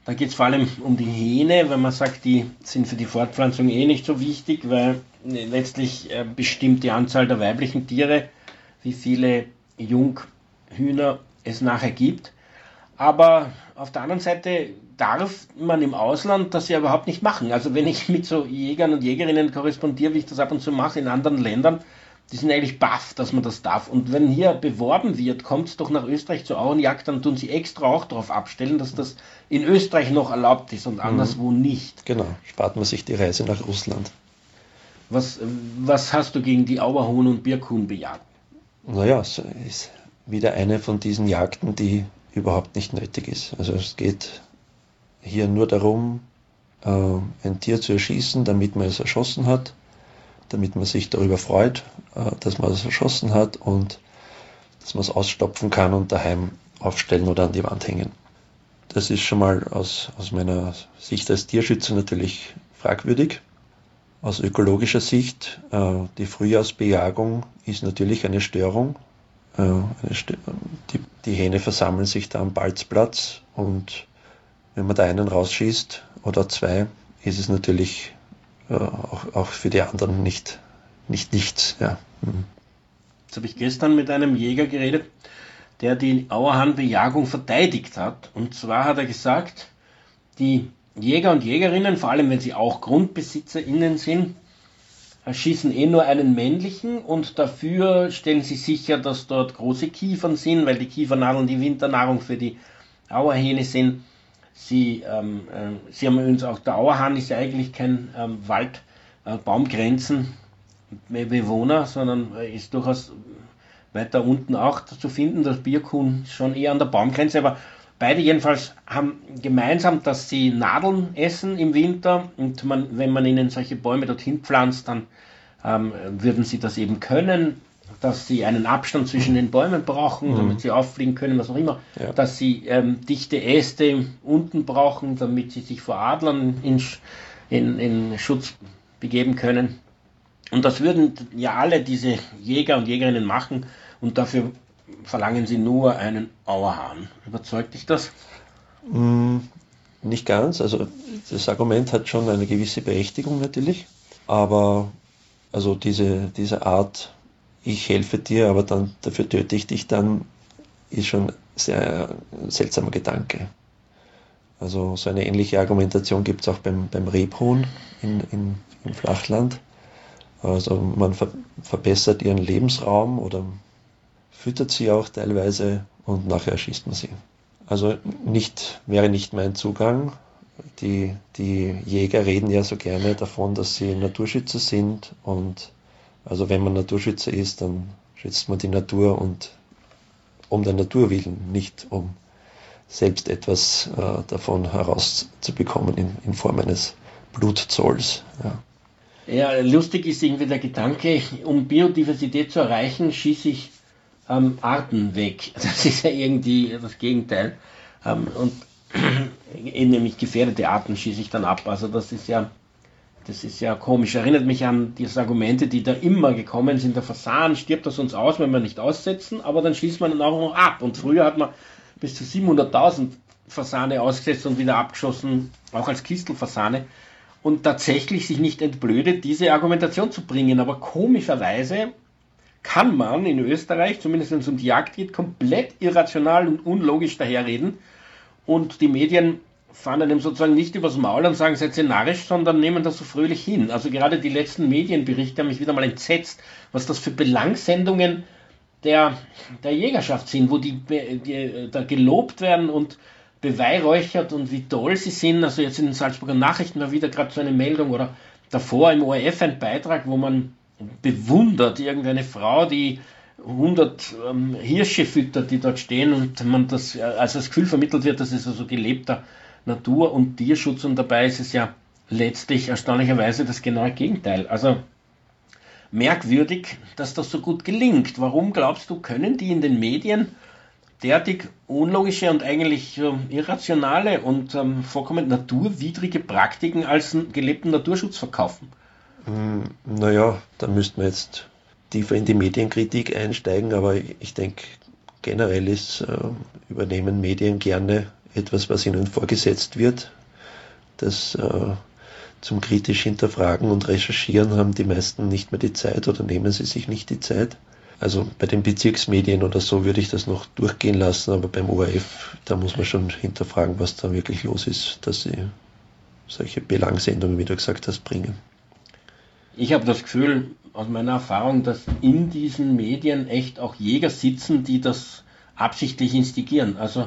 Da geht es vor allem um die Hähne, weil man sagt, die sind für die Fortpflanzung eh nicht so wichtig, weil letztlich äh, bestimmt die Anzahl der weiblichen Tiere, wie viele Junghühner es nachher gibt. Aber auf der anderen Seite darf man im Ausland das ja überhaupt nicht machen. Also wenn ich mit so Jägern und Jägerinnen korrespondiere, wie ich das ab und zu mache in anderen Ländern, die sind eigentlich baff, dass man das darf. Und wenn hier beworben wird, kommt es doch nach Österreich zur Auenjagd, dann tun sie extra auch darauf abstellen, dass das in Österreich noch erlaubt ist und mhm. anderswo mhm. nicht. Genau, spart man sich die Reise nach Russland. Was, was hast du gegen die Auerhuhn und Birkhuhn bejagt? Naja, es ist wieder eine von diesen Jagden, die überhaupt nicht nötig ist. Also es geht hier nur darum, äh, ein Tier zu erschießen, damit man es erschossen hat damit man sich darüber freut, äh, dass man es erschossen hat und dass man es ausstopfen kann und daheim aufstellen oder an die Wand hängen. Das ist schon mal aus, aus meiner Sicht als Tierschützer natürlich fragwürdig. Aus ökologischer Sicht, äh, die Frühjahrsbejagung ist natürlich eine Störung. Äh, eine Stör die, die Hähne versammeln sich da am Balzplatz und wenn man da einen rausschießt oder zwei, ist es natürlich äh, auch, auch für die anderen nicht, nicht nichts. Ja. Mhm. Jetzt habe ich gestern mit einem Jäger geredet, der die Auerhahnbejagung verteidigt hat. Und zwar hat er gesagt, die Jäger und Jägerinnen, vor allem wenn sie auch GrundbesitzerInnen sind, schießen eh nur einen männlichen und dafür stellen sie sicher, dass dort große Kiefern sind, weil die Kiefernadeln die Winternahrung für die Auerhähne sind. Sie, ähm, äh, Sie haben übrigens auch, der Auerhahn ist ja eigentlich kein ähm, Wald, äh, Baumgrenzen Bewohner, sondern äh, ist durchaus weiter unten auch zu finden. Das Birkhuhn schon eher an der Baumgrenze, aber beide jedenfalls haben gemeinsam, dass sie Nadeln essen im Winter. Und man, wenn man ihnen solche Bäume dorthin pflanzt, dann ähm, würden sie das eben können dass sie einen Abstand zwischen den Bäumen brauchen, mhm. damit sie auffliegen können, was auch immer, ja. dass sie ähm, dichte Äste unten brauchen, damit sie sich vor Adlern in, in, in Schutz begeben können. Und das würden ja alle diese Jäger und Jägerinnen machen und dafür verlangen sie nur einen Auerhahn. Überzeugt dich das? Mm, nicht ganz. Also das Argument hat schon eine gewisse Berechtigung natürlich, aber also diese, diese Art ich helfe dir, aber dann dafür töte ich dich dann, ist schon sehr ein seltsamer Gedanke. Also so eine ähnliche Argumentation gibt es auch beim, beim Rebhuhn in, in, im Flachland. Also man ver verbessert ihren Lebensraum oder füttert sie auch teilweise und nachher schießt man sie. Also nicht, wäre nicht mein Zugang. Die, die Jäger reden ja so gerne davon, dass sie Naturschützer sind und also wenn man Naturschützer ist, dann schützt man die Natur und um der Natur willen, nicht um selbst etwas äh, davon herauszubekommen in, in Form eines Blutzolls. Ja. Ja, lustig ist irgendwie der Gedanke, um Biodiversität zu erreichen, schieße ich ähm, Arten weg. [LAUGHS] Das ist ja irgendwie das Gegenteil. Ähm, und [CLEARS THROAT] nämlich gefährdete Arten schieße ich dann ab. Also das ist ja das ist ja komisch. Erinnert mich an diese Argumente, die da immer gekommen sind. Der Fasan stirbt das uns aus, wenn wir nicht aussetzen, aber dann schließt man ihn auch noch ab. Und früher hat man bis zu 700.000 Fasane ausgesetzt und wieder abgeschossen, auch als Kistelfasane. Und tatsächlich sich nicht entblödet, diese Argumentation zu bringen. Aber komischerweise kann man in Österreich, zumindest wenn es um die Jagd geht, komplett irrational und unlogisch daherreden. Und die Medien fahren einem sozusagen nicht übers Maul und sagen, seid ihr narrisch, sondern nehmen das so fröhlich hin. Also gerade die letzten Medienberichte haben mich wieder mal entsetzt, was das für Belangsendungen der, der Jägerschaft sind, wo die, die da gelobt werden und beweihräuchert und wie toll sie sind. Also jetzt in den Salzburger Nachrichten war wieder gerade so eine Meldung oder davor im ORF ein Beitrag, wo man bewundert irgendeine Frau, die 100 ähm, Hirsche füttert, die dort stehen und man das, also das Gefühl vermittelt wird, das ist also gelebter Natur- und Tierschutz und dabei ist es ja letztlich erstaunlicherweise das genaue Gegenteil. Also merkwürdig, dass das so gut gelingt. Warum glaubst du, können die in den Medien derartig unlogische und eigentlich äh, irrationale und ähm, vollkommen naturwidrige Praktiken als gelebten Naturschutz verkaufen? Hm, naja, da müssten wir jetzt tiefer in die Medienkritik einsteigen, aber ich denke, generell ist, äh, übernehmen Medien gerne etwas, was ihnen vorgesetzt wird. Das äh, zum kritisch hinterfragen und recherchieren haben die meisten nicht mehr die Zeit oder nehmen sie sich nicht die Zeit. Also bei den Bezirksmedien oder so würde ich das noch durchgehen lassen, aber beim ORF, da muss man schon hinterfragen, was da wirklich los ist, dass sie solche Belangsendungen, wie du gesagt hast, bringen. Ich habe das Gefühl, aus meiner Erfahrung, dass in diesen Medien echt auch Jäger sitzen, die das absichtlich instigieren. Also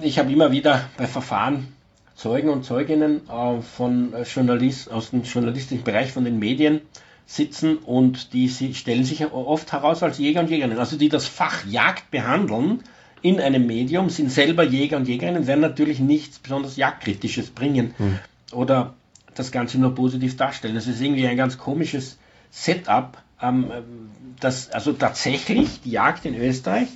ich habe immer wieder bei Verfahren Zeugen und Zeuginnen äh, von Journalisten aus dem journalistischen Bereich von den Medien sitzen und die sie stellen sich oft heraus als Jäger und Jägerinnen. Also die das Fach Jagd behandeln in einem Medium, sind selber Jäger und Jägerinnen, werden natürlich nichts besonders Jagdkritisches bringen hm. oder das Ganze nur positiv darstellen. Das ist irgendwie ein ganz komisches Setup, ähm, das also tatsächlich die Jagd in Österreich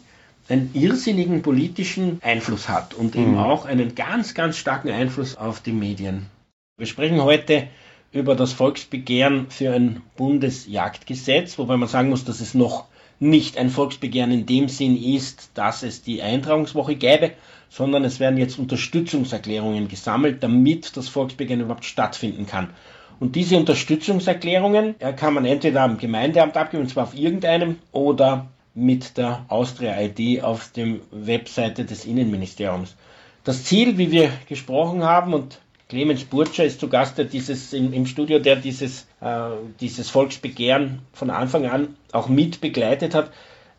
einen irrsinnigen politischen Einfluss hat und mhm. eben auch einen ganz, ganz starken Einfluss auf die Medien. Wir sprechen heute über das Volksbegehren für ein Bundesjagdgesetz, wobei man sagen muss, dass es noch nicht ein Volksbegehren in dem Sinn ist, dass es die Eintragungswoche gäbe, sondern es werden jetzt Unterstützungserklärungen gesammelt, damit das Volksbegehren überhaupt stattfinden kann. Und diese Unterstützungserklärungen äh, kann man entweder am Gemeindeamt abgeben, und zwar auf irgendeinem, oder mit der Austria-ID auf dem Webseite des Innenministeriums. Das Ziel, wie wir gesprochen haben, und Clemens Burtscher ist zu Gast, der dieses im, im Studio, der dieses, äh, dieses Volksbegehren von Anfang an auch mit begleitet hat.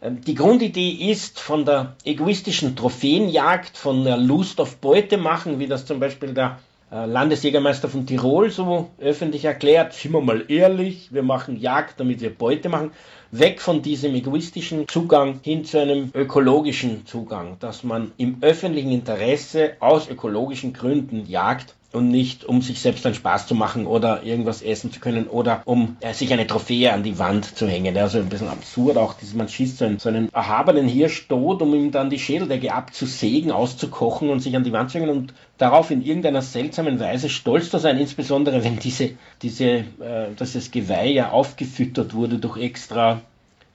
Ähm, die Grundidee ist von der egoistischen Trophäenjagd, von der Lust auf Beute machen, wie das zum Beispiel der Landesjägermeister von Tirol so öffentlich erklärt, sind wir mal ehrlich, wir machen Jagd, damit wir Beute machen, weg von diesem egoistischen Zugang hin zu einem ökologischen Zugang, dass man im öffentlichen Interesse aus ökologischen Gründen jagt und nicht um sich selbst einen Spaß zu machen oder irgendwas essen zu können oder um äh, sich eine Trophäe an die Wand zu hängen. Also ein bisschen absurd auch, dass man schießt so einen, so einen erhabenen Hirsch tot, um ihm dann die Schädeldecke abzusägen, auszukochen und sich an die Wand zu hängen und darauf in irgendeiner seltsamen Weise stolz zu sein, insbesondere wenn diese, diese, äh, dass das Geweih ja aufgefüttert wurde durch extra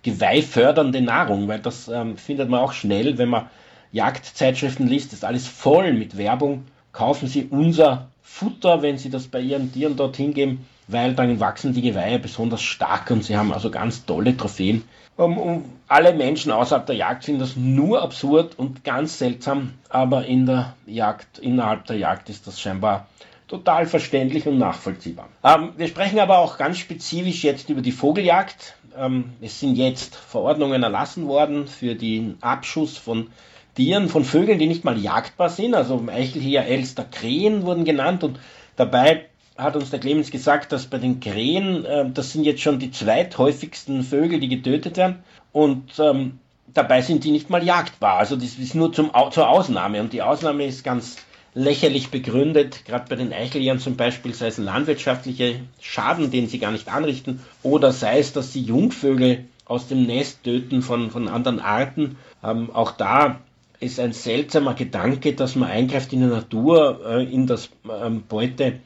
geweihfördernde Nahrung, weil das ähm, findet man auch schnell, wenn man Jagdzeitschriften liest, ist alles voll mit Werbung kaufen Sie unser Futter, wenn Sie das bei Ihren Tieren dorthin geben, weil dann wachsen die Geweihe besonders stark und Sie haben also ganz tolle Trophäen. Um, um, alle Menschen außerhalb der Jagd finden das nur absurd und ganz seltsam, aber in der Jagd, innerhalb der Jagd ist das scheinbar total verständlich und nachvollziehbar. Ähm, wir sprechen aber auch ganz spezifisch jetzt über die Vogeljagd. Ähm, es sind jetzt Verordnungen erlassen worden für den Abschuss von Tieren, von Vögeln, die nicht mal jagdbar sind. Also Eichelheer, Elster, Krähen wurden genannt und dabei hat uns der Clemens gesagt, dass bei den Krähen, äh, das sind jetzt schon die zweithäufigsten Vögel, die getötet werden und ähm, dabei sind die nicht mal jagdbar. Also das ist nur zum, zur Ausnahme und die Ausnahme ist ganz lächerlich begründet, gerade bei den Eicheljägern zum Beispiel, sei es landwirtschaftliche Schaden, den sie gar nicht anrichten, oder sei es, dass sie Jungvögel aus dem Nest töten von, von anderen Arten. Ähm, auch da ist ein seltsamer Gedanke, dass man eingreift in die Natur, äh, in das ähm, Beute,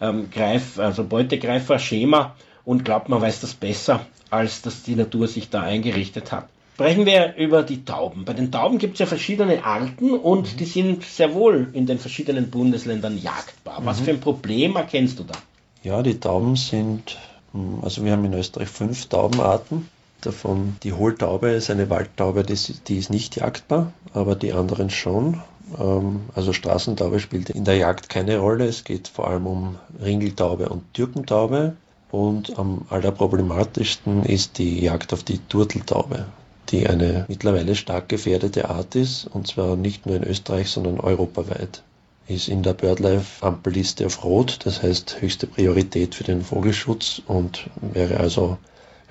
ähm, Greif, also Beutegreifer-Schema und glaubt, man weiß das besser, als dass die Natur sich da eingerichtet hat. Sprechen wir über die Tauben. Bei den Tauben gibt es ja verschiedene Arten und die sind sehr wohl in den verschiedenen Bundesländern jagdbar. Was mhm. für ein Problem erkennst du da? Ja, die Tauben sind, hm, also wir haben in Österreich fünf Taubenarten davon. Die Hohltaube ist eine Waldtaube, die, die ist nicht jagdbar, aber die anderen schon. Ähm, also Straßentaube spielt in der Jagd keine Rolle. Es geht vor allem um Ringeltaube und Türkentaube. Und am allerproblematischsten ist die Jagd auf die Turteltaube, die eine mittlerweile stark gefährdete Art ist, und zwar nicht nur in Österreich, sondern europaweit. Ist in der BirdLife-Ampelliste auf Rot, das heißt höchste Priorität für den Vogelschutz und wäre also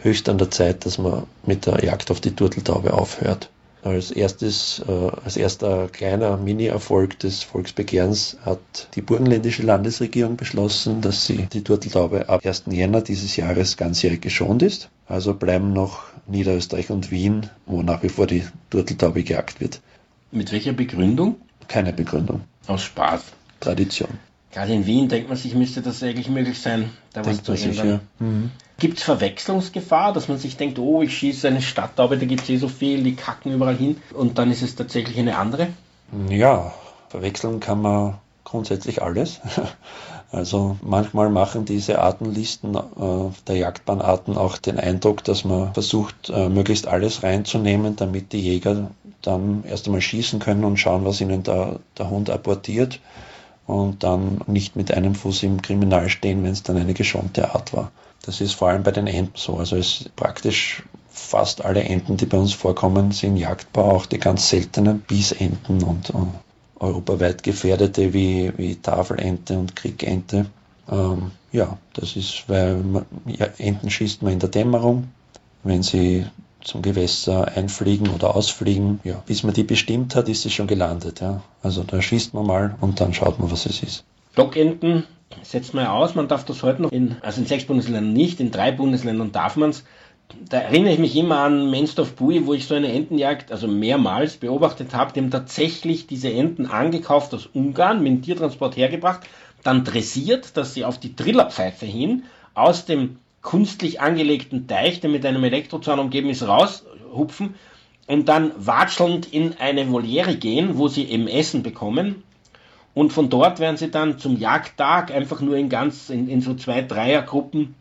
höchst an der Zeit, dass man mit der Jagd auf die Turteltaube aufhört. Als erstes, äh, als erster kleiner Mini-Erfolg des Volksbegehrens hat die burgenländische Landesregierung beschlossen, dass sie die Turteltaube ab 1. Jänner dieses Jahres ganzjährig geschont ist. Also bleiben noch Niederösterreich und Wien, wo nach wie vor die Turteltaube gejagt wird. Mit welcher Begründung? Keine Begründung. Aus Spaß. Tradition. Gerade in Wien denkt man sich, müsste das eigentlich möglich sein, da was zu ändern. Ja. Mhm. Gibt es Verwechslungsgefahr, dass man sich denkt, oh, ich schieße eine Stadttaube, da gibt es eh so viel, die kacken überall hin und dann ist es tatsächlich eine andere? Ja, verwechseln kann man grundsätzlich alles. [LAUGHS] Also manchmal machen diese Artenlisten äh, der Jagdbahnarten auch den Eindruck, dass man versucht, äh, möglichst alles reinzunehmen, damit die Jäger dann erst einmal schießen können und schauen, was ihnen der, der Hund apportiert und dann nicht mit einem Fuß im Kriminal stehen, wenn es dann eine geschonte Art war. Das ist vor allem bei den Enten so. Also es praktisch fast alle Enten, die bei uns vorkommen, sind jagdbar, auch die ganz seltenen Biesenten und, und europaweit gefährdete wie, wie Tafelente und Kriegente. Ähm, ja, das ist, weil man, ja, Enten schießt man in der Dämmerung, wenn sie zum Gewässer einfliegen oder ausfliegen. Ja, bis man die bestimmt hat, ist sie schon gelandet. Ja. Also da schießt man mal und dann schaut man, was es ist. Stockenten setzt man aus, man darf das heute noch in, also in sechs Bundesländern nicht, in drei Bundesländern darf man es da erinnere ich mich immer an Menstorf Bui, wo ich so eine Entenjagd, also mehrmals beobachtet habe, dem tatsächlich diese Enten angekauft aus Ungarn, mit dem Tiertransport hergebracht, dann dressiert, dass sie auf die Trillerpfeife hin aus dem künstlich angelegten Teich, der mit einem Elektrozaun umgeben ist, raushupfen und dann watschelnd in eine Voliere gehen, wo sie eben Essen bekommen. Und von dort werden sie dann zum Jagdtag einfach nur in ganz, in, in so zwei Dreiergruppen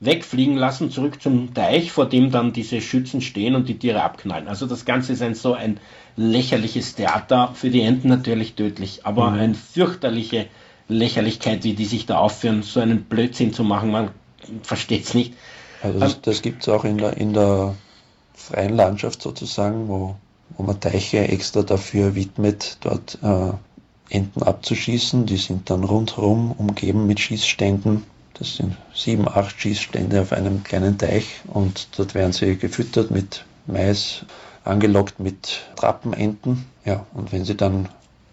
wegfliegen lassen, zurück zum Teich, vor dem dann diese Schützen stehen und die Tiere abknallen. Also das Ganze ist ein so ein lächerliches Theater, für die Enten natürlich tödlich, aber mhm. eine fürchterliche Lächerlichkeit, wie die sich da aufführen, so einen Blödsinn zu machen, man versteht es nicht. Also das, das gibt es auch in der, in der freien Landschaft sozusagen, wo, wo man Teiche extra dafür widmet, dort äh, Enten abzuschießen. Die sind dann rundherum umgeben mit Schießständen das sind sieben, acht Schießstände auf einem kleinen Teich und dort werden sie gefüttert mit Mais, angelockt mit Trappenenten. Ja, und wenn sie dann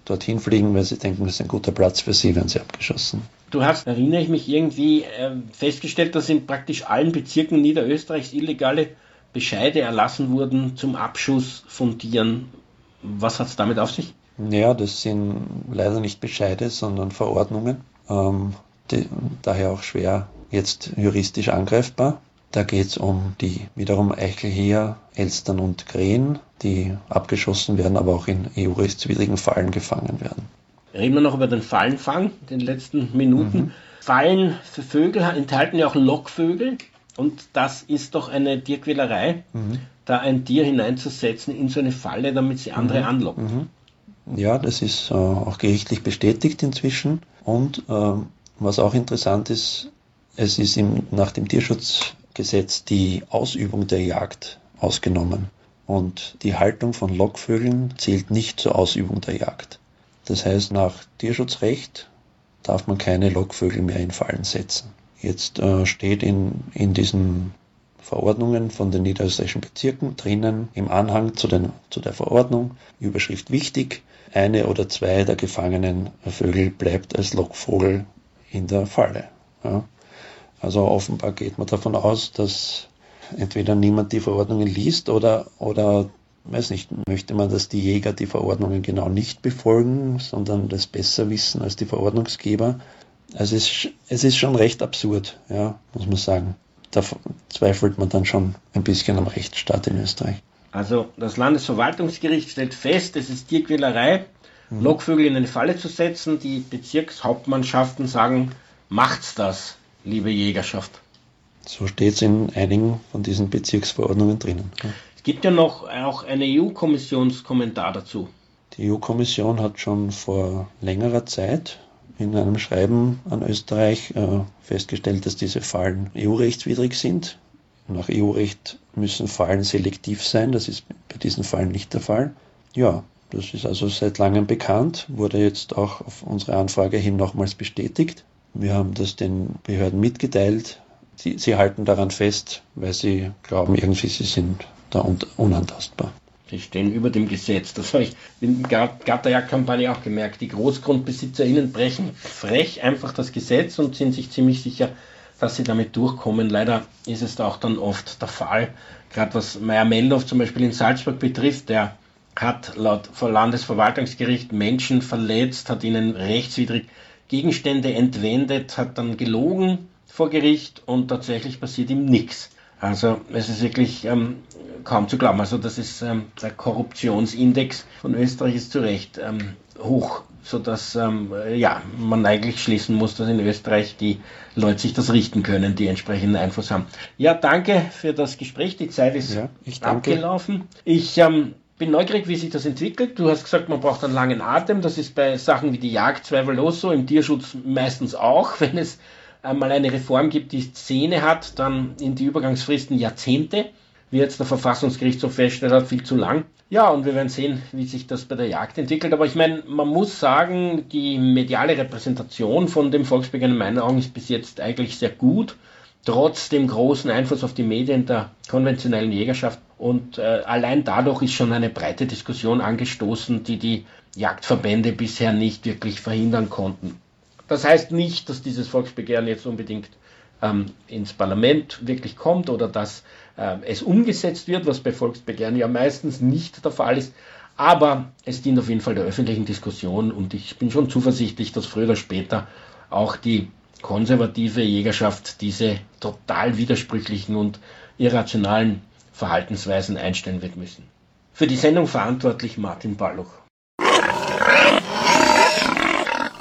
dorthin fliegen, weil sie denken, das ist ein guter Platz für sie, werden sie abgeschossen. Du hast, erinnere ich mich, irgendwie äh, festgestellt, dass in praktisch allen Bezirken Niederösterreichs illegale Bescheide erlassen wurden zum Abschuss von Tieren. Was hat es damit auf sich? Ja, das sind leider nicht Bescheide, sondern Verordnungen. Ähm, die, daher auch schwer jetzt juristisch angreifbar. Da geht es um die wiederum Eichelheer, Elstern und Krähen, die abgeschossen werden, aber auch in EU-rechtswidrigen Fallen gefangen werden. Reden wir noch über den Fallenfang, den letzten Minuten. Mhm. Fallen für Vögel enthalten ja auch Lockvögel und das ist doch eine Tierquälerei, mhm. da ein Tier hineinzusetzen in so eine Falle, damit sie andere mhm. anlockt. Mhm. Ja, das ist äh, auch gerichtlich bestätigt inzwischen und äh, was auch interessant ist, es ist im, nach dem Tierschutzgesetz die Ausübung der Jagd ausgenommen. Und die Haltung von Lockvögeln zählt nicht zur Ausübung der Jagd. Das heißt, nach Tierschutzrecht darf man keine Lockvögel mehr in Fallen setzen. Jetzt äh, steht in, in diesen Verordnungen von den niederösterreichischen Bezirken drinnen im Anhang zu, den, zu der Verordnung, Überschrift wichtig, eine oder zwei der gefangenen Vögel bleibt als Lockvogel in der Falle. Ja. Also offenbar geht man davon aus, dass entweder niemand die Verordnungen liest oder, oder weiß nicht, möchte man, dass die Jäger die Verordnungen genau nicht befolgen, sondern das besser wissen als die Verordnungsgeber. Also es ist, es ist schon recht absurd, ja, muss man sagen. Da zweifelt man dann schon ein bisschen am Rechtsstaat in Österreich. Also das Landesverwaltungsgericht stellt fest, es ist Tierquälerei, mhm. Lockvögel in eine Falle zu setzen. Die Bezirkshauptmannschaften sagen, macht's das, liebe Jägerschaft. So steht es in einigen von diesen Bezirksverordnungen drinnen. Gibt ja noch auch einen EU-Kommissionskommentar dazu. Die EU-Kommission hat schon vor längerer Zeit in einem Schreiben an Österreich äh, festgestellt, dass diese Fallen EU-rechtswidrig sind. Nach EU-Recht müssen Fallen selektiv sein. Das ist bei diesen Fallen nicht der Fall. Ja, das ist also seit langem bekannt, wurde jetzt auch auf unsere Anfrage hin nochmals bestätigt. Wir haben das den Behörden mitgeteilt. Sie, sie halten daran fest, weil sie glauben, irgendwie sie sind da unantastbar. Sie stehen über dem Gesetz. Das habe ich in der Gatterjagdkampagne auch gemerkt. Die GroßgrundbesitzerInnen brechen frech einfach das Gesetz und sind sich ziemlich sicher, dass sie damit durchkommen. Leider ist es da auch dann oft der Fall. Gerade was Meyer Meldorf zum Beispiel in Salzburg betrifft, der hat laut Landesverwaltungsgericht Menschen verletzt, hat ihnen rechtswidrig Gegenstände entwendet, hat dann gelogen vor Gericht und tatsächlich passiert ihm nichts. Also es ist wirklich ähm, kaum zu glauben. Also das ist ähm, der Korruptionsindex von Österreich ist zu Recht ähm, hoch sodass ähm, ja, man eigentlich schließen muss, dass in Österreich die Leute sich das richten können, die entsprechenden Einfluss haben. Ja, danke für das Gespräch. Die Zeit ist ja, ich abgelaufen. Ich ähm, bin neugierig, wie sich das entwickelt. Du hast gesagt, man braucht einen langen Atem. Das ist bei Sachen wie die Jagd zweifellos so, im Tierschutz meistens auch. [LAUGHS] Wenn es einmal eine Reform gibt, die Szene hat, dann in die Übergangsfristen Jahrzehnte wie jetzt der Verfassungsgerichtshof feststellt hat, viel zu lang. Ja, und wir werden sehen, wie sich das bei der Jagd entwickelt. Aber ich meine, man muss sagen, die mediale Repräsentation von dem Volksbegehren in meinen Augen ist bis jetzt eigentlich sehr gut, trotz dem großen Einfluss auf die Medien der konventionellen Jägerschaft. Und äh, allein dadurch ist schon eine breite Diskussion angestoßen, die die Jagdverbände bisher nicht wirklich verhindern konnten. Das heißt nicht, dass dieses Volksbegehren jetzt unbedingt ähm, ins Parlament wirklich kommt oder dass äh, es umgesetzt wird, was bei Volksbegehren ja meistens nicht der Fall ist. Aber es dient auf jeden Fall der öffentlichen Diskussion und ich bin schon zuversichtlich, dass früher oder später auch die konservative Jägerschaft diese total widersprüchlichen und irrationalen Verhaltensweisen einstellen wird müssen. Für die Sendung verantwortlich Martin Balluch.